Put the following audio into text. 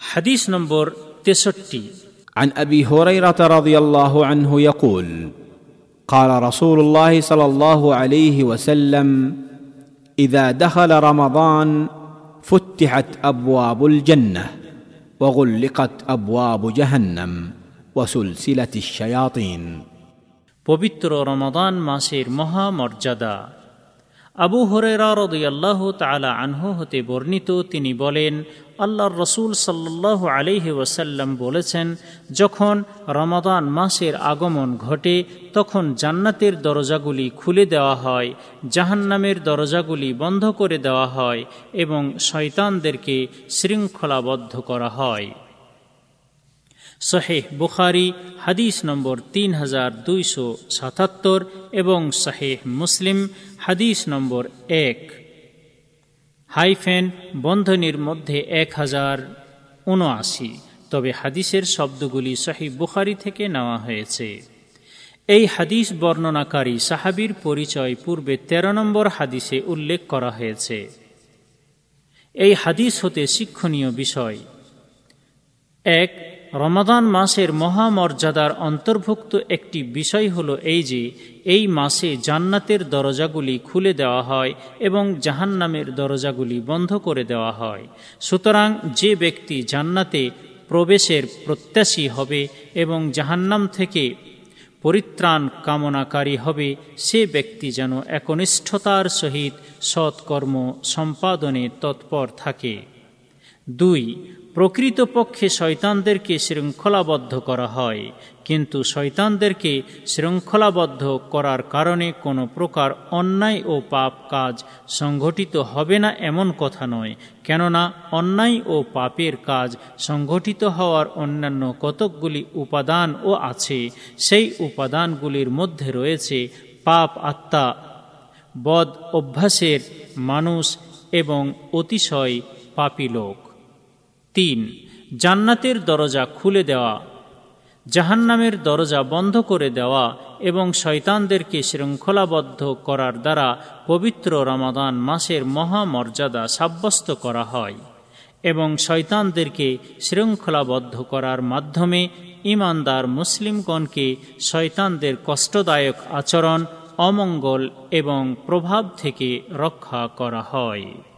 হাদিস নম্বর তেষট্টি عن ابي هريره رضي الله عنه يقول قال رسول الله صلى الله عليه وسلم اذا دخل رمضان فتحت ابواب الجنه وغلقت ابواب جهنم وسلسله الشياطين পবিত্র রমাদান মাসের মহামর্যাদা আবু হরেরা রদিয়াল্লাহ তালা আনহু হতে বর্ণিত, তিনি বলেন, আল্লাহর রসুল সাল্লাহ আলিহি ওয়াসাল্লাম বলেছেন, যখন রমাদান মাসের আগমন ঘটে, তখন জান্নাতের দরজাগুলি খুলে দেওয়া হয়, জাহান্নামের দরজাগুলি বন্ধ করে দেওয়া হয় এবং শয়তানদেরকে শৃঙ্খলাবদ্ধ করা হয়। শহেহ বুখারি, হাদিস নম্বর তিন হাজার দুইশো সাতাত্তর এবং শাহেহ মুসলিম হাদিস নম্বর এক। হাইফেন বন্ধনীর মধ্যে এক হাজার উনআশি তবে হাদিসের শব্দগুলি শাহি বুখারি থেকে নেওয়া হয়েছে। এই হাদিস বর্ণনাকারী সাহাবির পরিচয় পূর্বে ১৩ নম্বর হাদিসে উল্লেখ করা হয়েছে। এই হাদিস হতে শিক্ষণীয় বিষয়। এক রমাদান মাসের মহামর্যাদার অন্তর্ভুক্ত একটি বিষয় হল এই যে, এই মাসে জান্নাতের দরজাগুলি খুলে দেওয়া হয় এবং জাহান্নামের দরজাগুলি বন্ধ করে দেওয়া হয়। সুতরাং যে ব্যক্তি জান্নাতে প্রবেশের প্রত্যাশী হবে এবং জাহান্নাম থেকে পরিত্রাণ কামনাকারী হবে, সে ব্যক্তি যেন একনিষ্ঠতার সহিত সৎকর্ম সম্পাদনে তৎপর থাকে। দুই, প্রকৃতপক্ষে শয়তানদেরকে শৃঙ্খলাবদ্ধ করা হয়, কিন্তু শয়তানদেরকে শৃঙ্খলাবদ্ধ করার কারণে কোনো প্রকার অন্যায় ও পাপ কাজ সংঘটিত হবে না এমন কথা নয়, কেননা অন্যায় ও পাপের কাজ সংঘটিত হওয়ার অন্যান্য কতকগুলি উপাদানও আছে, সেই উপাদানগুলির মধ্যে রয়েছে পাপ আত্মা, বদ অভ্যাসের মানুষ এবং অতিশয় পাপী লোক। তিন, জান্নাতের দরজা খুলে দেওয়া, জাহান্নামের দরজা বন্ধ করে দেওয়া এবং শয়তানদেরকে শৃঙ্খলাবদ্ধ করার দ্বারা পবিত্র রমাদান মাসের মহামর্যাদা সাব্যস্ত করা হয় এবং শয়তানদেরকে শৃঙ্খলাবদ্ধ করার মাধ্যমে ইমানদার মুসলিমগণকে শয়তানদের কষ্টদায়ক আচরণ, অমঙ্গল এবং প্রভাব থেকে রক্ষা করা হয়।